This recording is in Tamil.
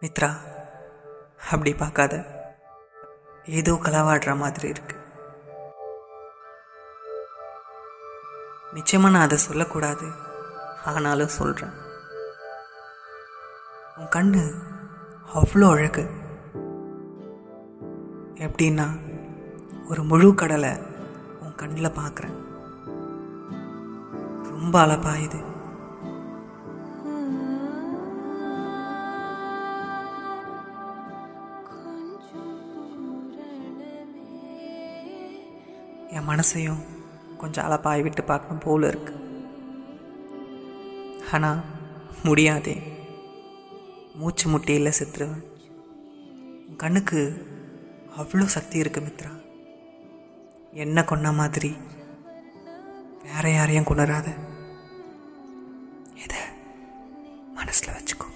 மித்ரா அப்படி பார்க்காத. ஏதோ களவாடுற மாதிரி இருக்கு. நிச்சயமாக நான் அதை சொல்லக்கூடாது. ஆனாலும் சொல்கிறேன் உன் கண்ணு அவ்வளோ அழகு. எப்படின்னா ஒரு முழு கடலை உன் கண்ணில் பார்க்குறேன். ரொம்ப அழப்பாயுது என் மனசையும் கொஞ்சம் அளப்பாய் விட்டு பார்க்கணும் போல இருக்கு. ஆனால் முடியாதே. மூச்சு முட்டியில் செத்துருவேன். கண்ணுக்கு அவ்வளோ சக்தி இருக்கு மித்ரா. என்ன கொன்ன மாதிரி? வேற யாரையும் கொண்டுறாத இதை மனசில் வச்சுக்கோ.